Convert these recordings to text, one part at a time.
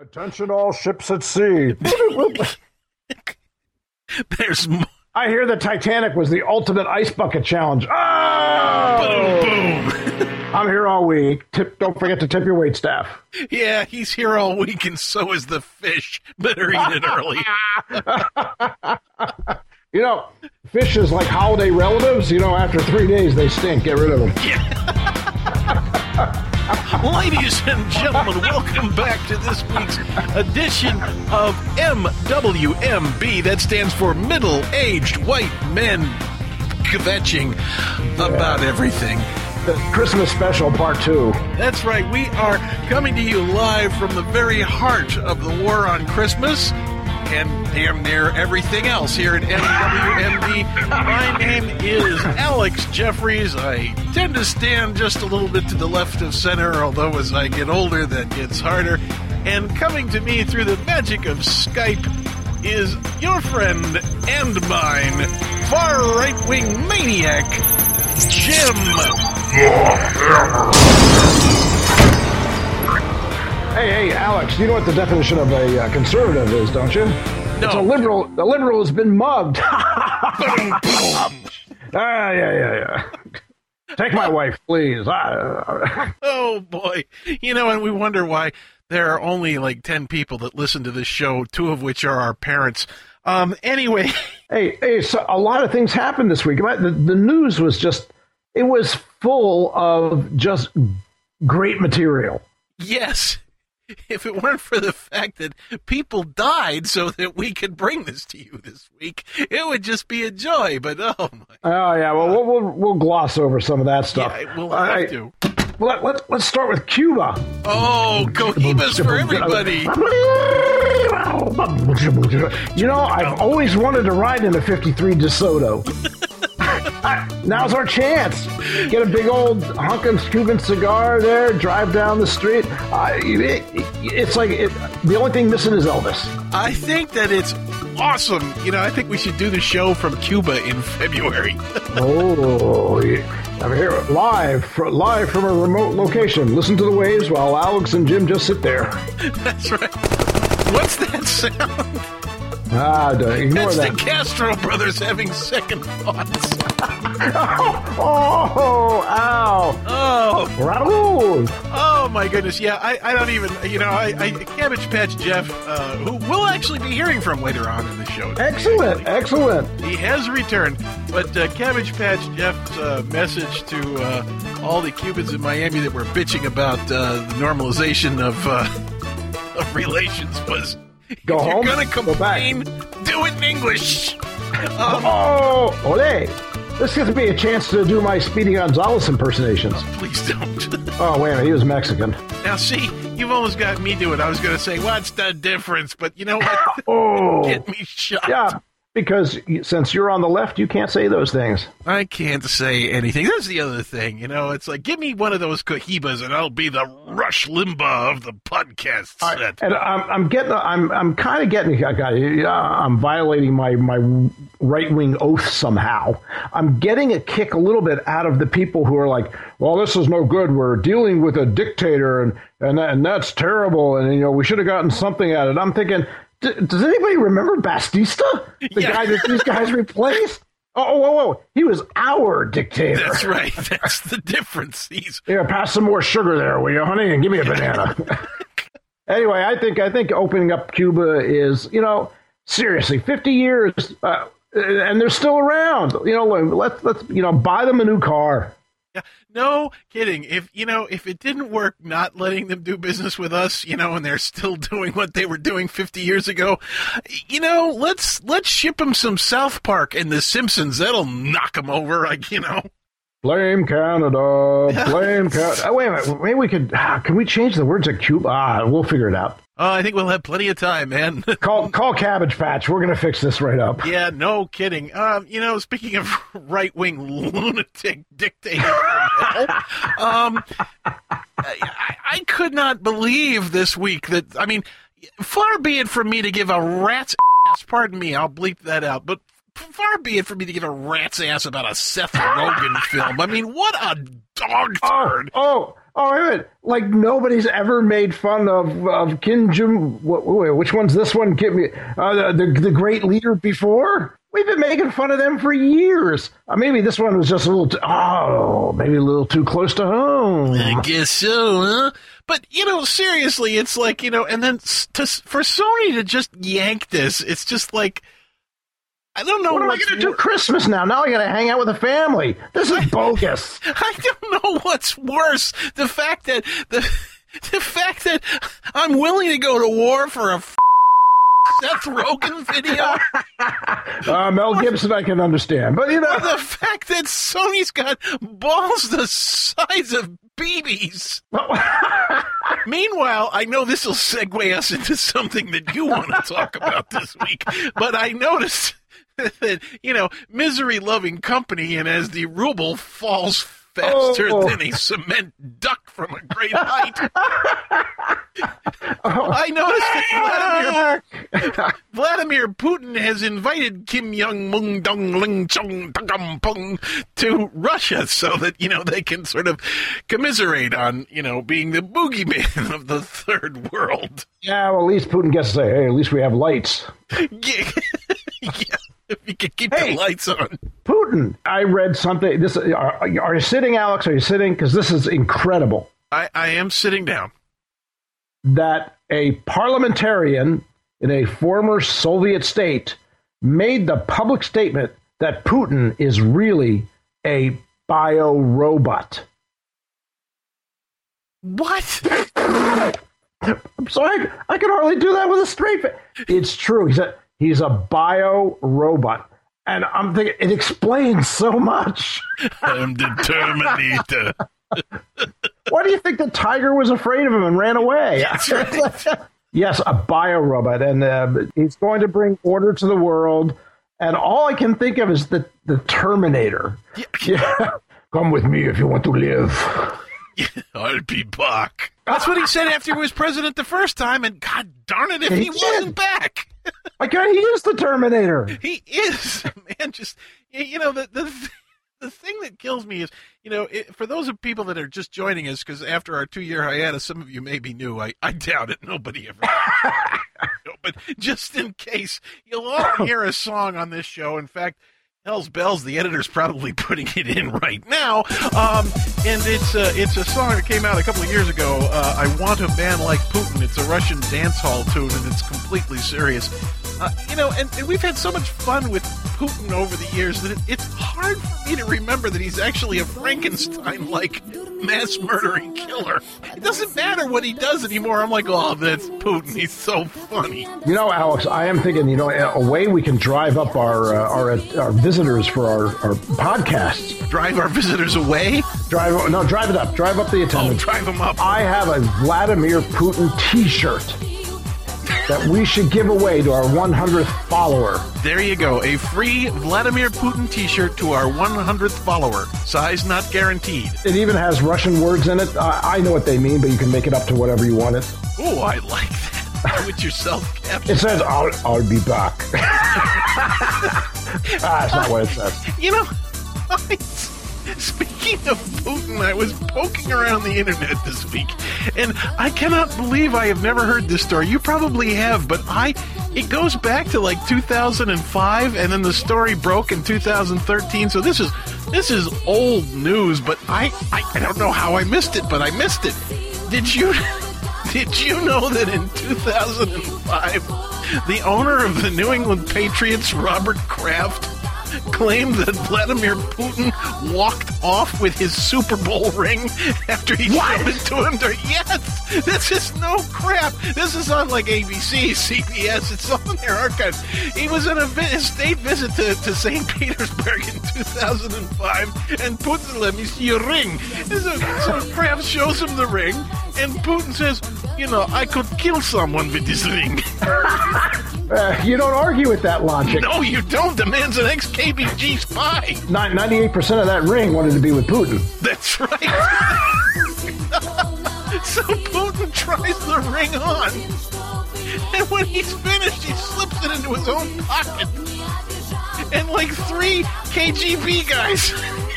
Attention, all ships at sea. There's more. I hear the Titanic was the ultimate ice bucket challenge. Oh! Boom. boom. I'm here all week. Tip, don't forget to tip your wait staff. Yeah, he's here all week, and so is the fish. Better eat it early. You know, fish is like holiday relatives. You know, after three days they stink. Get rid of them. Ladies and gentlemen, welcome back to this week's edition of MWMB. That stands for Middle Aged White Men Kvetching about everything. The Christmas special part two. That's right, we are coming to you live from the very heart of the war on Christmas and damn near everything else here at MWMB. My name is Alex Jeffries. I tend to stand just a little bit to the left of center, although as I get older, that gets harder. And coming to me through the magic of Skype is your friend and mine, far right wing maniac, Jim. Hey, hey, Alex, you know what the definition of a uh, conservative is, don't you? No. It's a liberal. The liberal has been mugged. ah, yeah, yeah, yeah. Take my wife, please. Ah, Oh boy. You know, and we wonder why there are only like 10 people that listen to this show, two of which are our parents. Um, anyway, hey, hey, so a lot of things happened this week. The, the news was just, it was full of just great material. yes, if it weren't for the fact that people died so that we could bring this to you this week, it would just be a joy. But oh my. Oh, yeah, well, we'll, we'll, we'll gloss over some of that stuff. Yeah, we'll have right. to. Well, let, let, let's start with Cuba. Oh, Cohibas for everybody. You know, I've always wanted to ride in a 53 DeSoto. Now's our chance. Get a big old hunkin' Cuban cigar there, drive down the street. Uh, it, it's like it, the only thing missing is Elvis. I think that it's awesome. You know, I think we should do the show from Cuba in February. Oh, yeah. I'm here live, live from a remote location. Listen to the waves while Alex and Jim just sit there. That's right. What's that sound? Ah, ignore That's that. the Castro brothers having second thoughts. Oh, ow. Oh, oh my goodness. Yeah, I, I don't even, you know, I, I Cabbage Patch Jeff, uh, who we'll actually be hearing from later on in the show. Excellent, excellent. He has returned, but uh, Cabbage Patch Jeff's uh, message to uh, all the Cubans in Miami that were bitching about uh, the normalization of, uh, of relations was Go if home, you're gonna go back. complain, do it in English. Um, Oh, ole. This gives me a chance to do my Speedy Gonzalez impersonations. please don't. Oh, wait a minute, he was Mexican. Now, see, you've almost got me do it. I was going to say, what's the difference? But you know what? Oh, Get me shot. yeah, because since you're on the left, you can't say those things. I can't say anything. That's the other thing. You know, it's like, give me one of those cohibas and I'll be the Rush Limbaugh of the podcast set. And I'm, I'm getting, I'm, I'm kind of getting, I got, I'm violating my, my right wing oath somehow. I'm getting a kick a little bit out of the people who are like, well, this is no good. We're dealing with a dictator and, and, that, and that's terrible. And, you know, we should have gotten something out of it. I'm thinking, D- does anybody remember Batista? The Yeah. guy that these guys replaced? Oh, whoa, whoa. He was our dictator. That's right. That's the difference. He's Here, pass some more sugar there, will you, honey? And give me a banana. anyway, I think I think opening up Cuba is, you know, seriously, fifty years, uh, and they're still around. You know, let's let's you know buy them a new car. No kidding. If you know, if it didn't work, not letting them do business with us, you know, and they're still doing what they were doing 50 years ago, you know, let's let's ship them some South Park and The Simpsons. That'll knock them over, like you know. Blame Canada. Blame Canada. Oh, wait a minute. Maybe we could. ah, Can we change the words of Cuba? Ah, we'll figure it out. Oh, I think we'll have plenty of time, man. Call call Cabbage Patch. We're gonna fix this right up. yeah, no kidding. Um, you know, speaking of right wing lunatic dictator, um, I, I could not believe this week that I mean, far be it from me to give a rat's ass. Pardon me, I'll bleep that out. But far be it from me to give a rat's ass about a Seth Rogen film. I mean, what a dog turd. oh, Oh, wait a minute. Like nobody's ever made fun of of Kim Jong. Which one's this one? Kim, uh, the, the the great leader before. We've been making fun of them for years. Uh, maybe this one was just a little. Too, oh, maybe a little too close to home. I guess so, huh? But you know, seriously, it's like you know, and then to, for Sony to just yank this, it's just like I don't know what am I going to do Christmas now? Now I got to hang out with the family. This is bogus. I don't know what's worse: the fact that the the fact that I'm willing to go to war for a Seth Rogen video. Uh, Mel Gibson, I can understand, but you know the fact that Sony's got balls the size of BBs. Meanwhile, I know this will segue us into something that you want to talk about this week, but I noticed you know, misery loving company, and as the ruble falls faster oh. than a cement duck from a great height. oh. I noticed that Vladimir, Vladimir Putin has invited Kim Jong Mung Dong Ling Chong Dong Pung to Russia so that you know they can sort of commiserate on you know being the boogeyman of the third world. Yeah, well, at least Putin gets to say, "Hey, at least we have lights." yeah. yeah. If you could keep hey, the lights on. Putin, I read something. This are, are you sitting, Alex? Are you sitting? Because this is incredible. I, I am sitting down. That a parliamentarian in a former Soviet state made the public statement that Putin is really a bio robot. What? I'm sorry, I can hardly do that with a straight face. It's true. He said He's a bio robot. And I'm thinking, it explains so much. I'm the Terminator. Why do you think the tiger was afraid of him and ran away? yes, a bio robot. And uh, he's going to bring order to the world. And all I can think of is the, the Terminator. Yeah. yeah. Come with me if you want to live. I'll be back. That's what he said after he was president the first time, and God darn it if he, he wasn't back. My God, he is the Terminator. He is, man. Just you know the the the thing that kills me is you know it, for those of people that are just joining us because after our two year hiatus, some of you may be new. I I doubt it. Nobody ever. but just in case, you'll often hear a song on this show. In fact. Hell's Bells, the editor's probably putting it in right now. Um, and it's a, it's a song that came out a couple of years ago. Uh, I Want a Man Like Putin. It's a Russian dance hall tune, and it's completely serious. Uh, you know, and, and, we've had so much fun with Putin over the years that it, it's hard for me to remember that he's actually a Frankenstein like mass murdering killer. It doesn't matter what he does anymore. I'm like, oh, that's Putin. He's so funny. You know, Alex, I am thinking, you know, a way we can drive up our uh, our, our visitors for our, our podcasts. Drive our visitors away? Drive no, drive it up. Drive up the attendance. Oh, drive them up. I have a Vladimir Putin T-shirt that we should give away to our 100th follower. There you go. A free Vladimir Putin t shirt to our 100th follower. Size not guaranteed. It even has Russian words in it. Uh, I know what they mean, but you can make it up to whatever you want it. Oh, I like that. Do it yourself, Captain. It says, I'll, I'll be back. ah, that's not what it says. You know, Speaking of Putin, I was poking around the internet this week, and I cannot believe I have never heard this story. You probably have, but I it goes back to like 2005, and then the story broke in 2013. So this is this is old news, but I I, I don't know how I missed it, but I missed it. Did you did you know that in 2005, the owner of the New England Patriots, Robert Kraft, claimed that Vladimir Putin walked off with his Super Bowl ring after he what? showed it to him. To, yes, this is no crap. This is on like ABC, CBS. It's on their archives. He was on a, vi- state visit to, to St. Petersburg in 2005, and Putin let me see your ring. So, so Kraft shows him the ring, and Putin says, "You know, I could kill someone with this ring." Uh, you don't argue with that logic. No, you don't. The man's an ex KGB spy. 98% of that ring wanted to be with Putin. That's right. so Putin tries the ring on. And when he's finished, he slips it into his own pocket. And like three KGB guys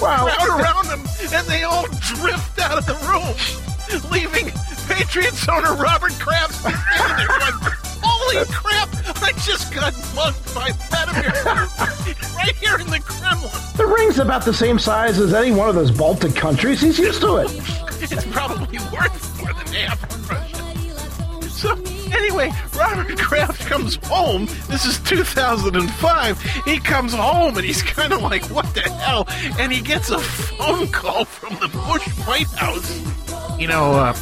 wow. crowd around him, and they all drift out of the room, leaving Patriots owner Robert Kraft standing there going, Holy crap! I just got mugged by Vladimir right here in the Kremlin. The ring's about the same size as any one of those Baltic countries. He's used to it. it's probably worth more than half of Russia. So, anyway, Robert Kraft comes home. This is 2005. He comes home and he's kind of like, what the hell? And he gets a phone call from the Bush White House. You know, uh,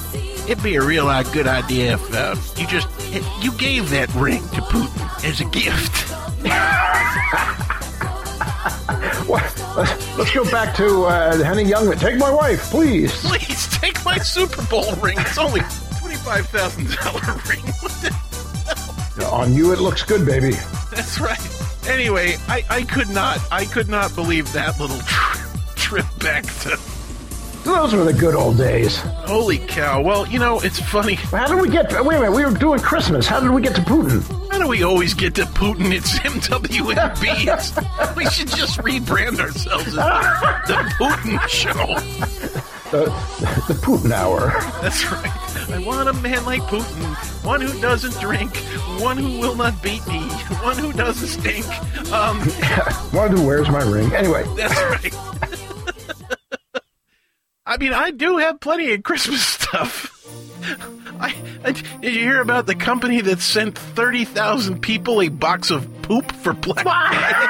it'd be a real uh, good idea if uh, you just you gave that ring to Putin as a gift. let's, let's go back to uh, Henny Youngman. Take my wife, please. Please take my Super Bowl ring. It's only twenty-five thousand dollar ring. On you, it looks good, baby. That's right. Anyway, I, I could not I could not believe that little tri- trip back to those were the good old days. Holy cow. Well, you know, it's funny. How did we get. Wait a minute, we were doing Christmas. How did we get to Putin? How do we always get to Putin? It's MWMB. we should just rebrand ourselves as the Putin Show. The, the Putin Hour. That's right. I want a man like Putin. One who doesn't drink. One who will not beat me. One who doesn't stink. Um, one who wears my ring. Anyway. That's right. I mean, I do have plenty of Christmas stuff. I, I, did you hear about the company that sent 30,000 people a box of poop for Black Friday?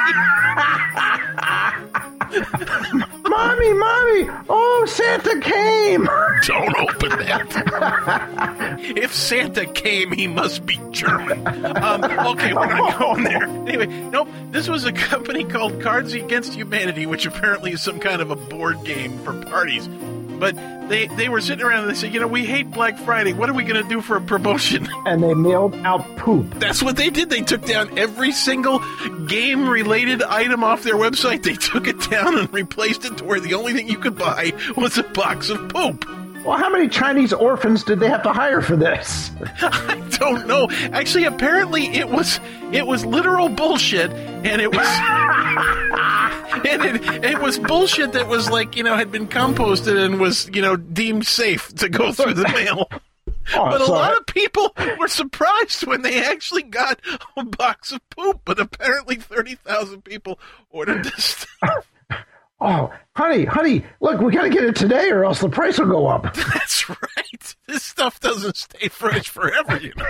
Mommy, mommy! Oh, Santa came! Don't open that. if Santa came, he must be German. Um, okay, we're not going there. Anyway, nope. This was a company called Cards Against Humanity, which apparently is some kind of a board game for parties. But they, they were sitting around and they said, you know, we hate Black Friday. What are we going to do for a promotion? And they mailed out poop. That's what they did. They took down every single game related item off their website. They took it down and replaced it to where the only thing you could buy was a box of poop. Well, how many Chinese orphans did they have to hire for this? I don't know. Actually, apparently it was it was literal bullshit, and it was and it, it was bullshit that was like you know had been composted and was you know deemed safe to go through the mail. Oh, but a lot of people were surprised when they actually got a box of poop. But apparently, thirty thousand people ordered this stuff. Oh, honey, honey, look, we got to get it today or else the price will go up. That's right. This stuff doesn't stay fresh forever, you know.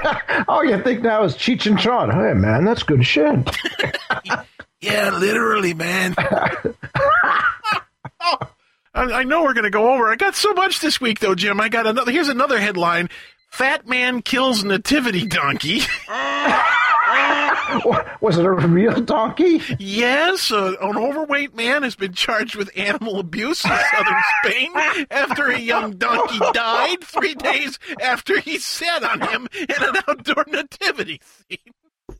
All oh, you think now is Cheech and Chong. Hey, man, that's good shit. yeah, literally, man. oh, I know we're going to go over. I got so much this week, though, Jim. I got another. Here's another headline Fat Man Kills Nativity Donkey. Was it a real donkey? Yes, uh, an overweight man has been charged with animal abuse in southern Spain after a young donkey died three days after he sat on him in an outdoor nativity scene.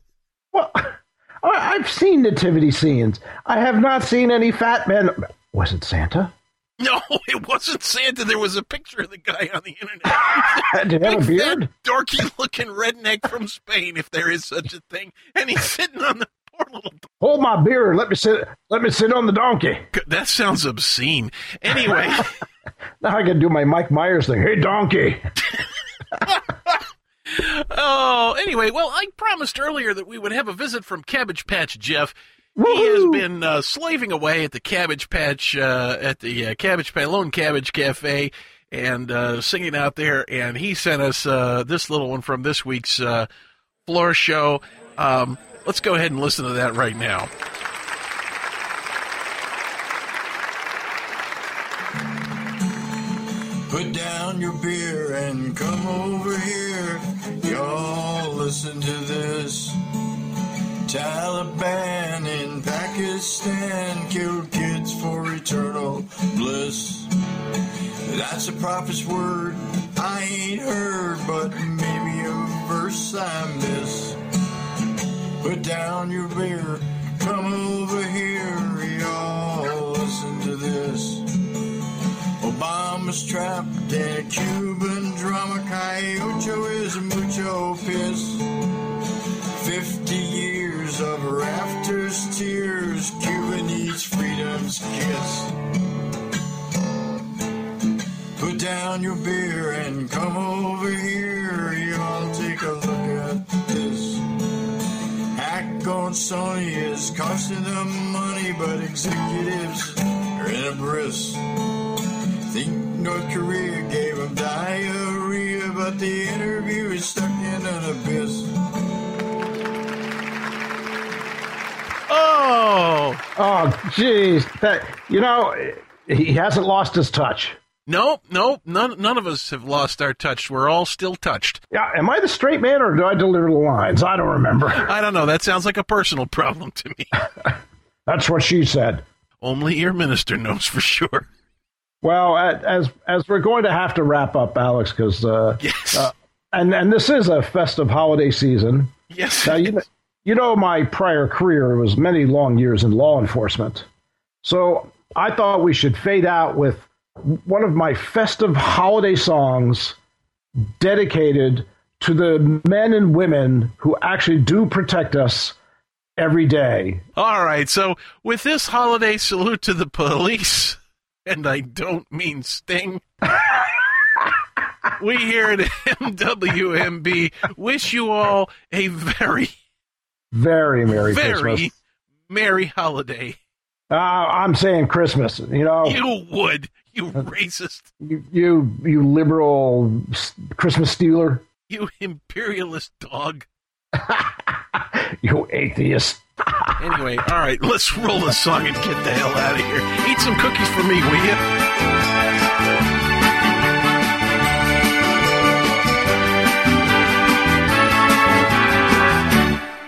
Well, I've seen nativity scenes. I have not seen any fat men. Was it Santa? No, it wasn't Santa. There was a picture of the guy on the internet. Did he have a beard? dorky looking redneck from Spain, if there is such a thing. And he's sitting on the poor little Hold my beer. Let me sit let me sit on the donkey. That sounds obscene. Anyway. now I can do my Mike Myers thing. Hey donkey. oh, anyway, well, I promised earlier that we would have a visit from Cabbage Patch Jeff. He has been uh, slaving away at the Cabbage Patch, uh, at the uh, Cabbage Patch, Lone Cabbage Cafe, and uh, singing out there. And he sent us uh, this little one from this week's uh, floor show. Um, let's go ahead and listen to that right now. Put down your beer and come over here. Y'all listen to this. Taliban in Pakistan killed kids for eternal bliss. That's a prophet's word I ain't heard, but maybe a verse I miss. Put down your beer, come over here, y'all listen to this. Obama's trapped in a Cuban drama, Cayocho is a mucho piss. Down your beer and come over here. Y'all take a look at this. Hack on Sony is costing them money, but executives are in a bris. Think North Korea gave them diarrhea, but the interview is stuck in an abyss. Oh, Oh, jeez. You know, he hasn't lost his touch. Nope, nope. None, none of us have lost our touch. We're all still touched. Yeah, am I the straight man or do I deliver the lines? I don't remember. I don't know. That sounds like a personal problem to me. That's what she said. Only your minister knows for sure. Well, as as we're going to have to wrap up, Alex, because uh, Yes. uh, and and this is a festive holiday season. yes. Now, you, you know, my prior career was many long years in law enforcement. So I thought we should fade out with one of my festive holiday songs dedicated to the men and women who actually do protect us every day. All right. So, with this holiday salute to the police, and I don't mean Sting, we here at MWMB wish you all a very, Very Merry very Christmas. merry holiday. Uh, I'm saying Christmas. You know, You would, you racist, you you, you liberal Christmas stealer, you imperialist dog. you atheist. Anyway, all right, let's roll the song and get the hell out of here. Eat some cookies for me, will you?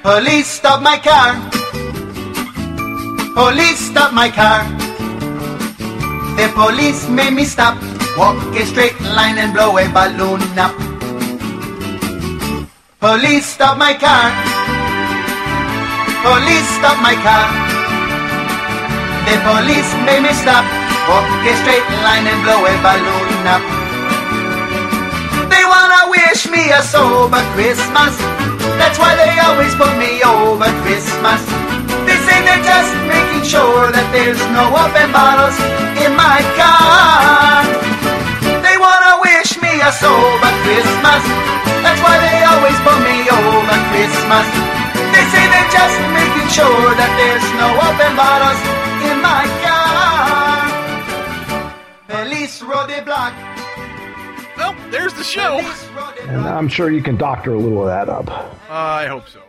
Police stop my car. Police stop my car. The police made me stop. Walk a straight line and blow a balloon up. Police stop my car. Police stop my car. The police made me stop. Walk a straight line and blow a balloon up. They wanna wish me a sober Christmas. That's why they always put me over Christmas. They say they're just making sure that there's no open bottles in my car. They wanna wish me a sober Christmas. That's why they always put me over Christmas. They say they're just making sure that there's no open bottles in my car. Police road the block. Well, there's the show. Police road the And. I'm sure you can doctor a little of that up. I hope so.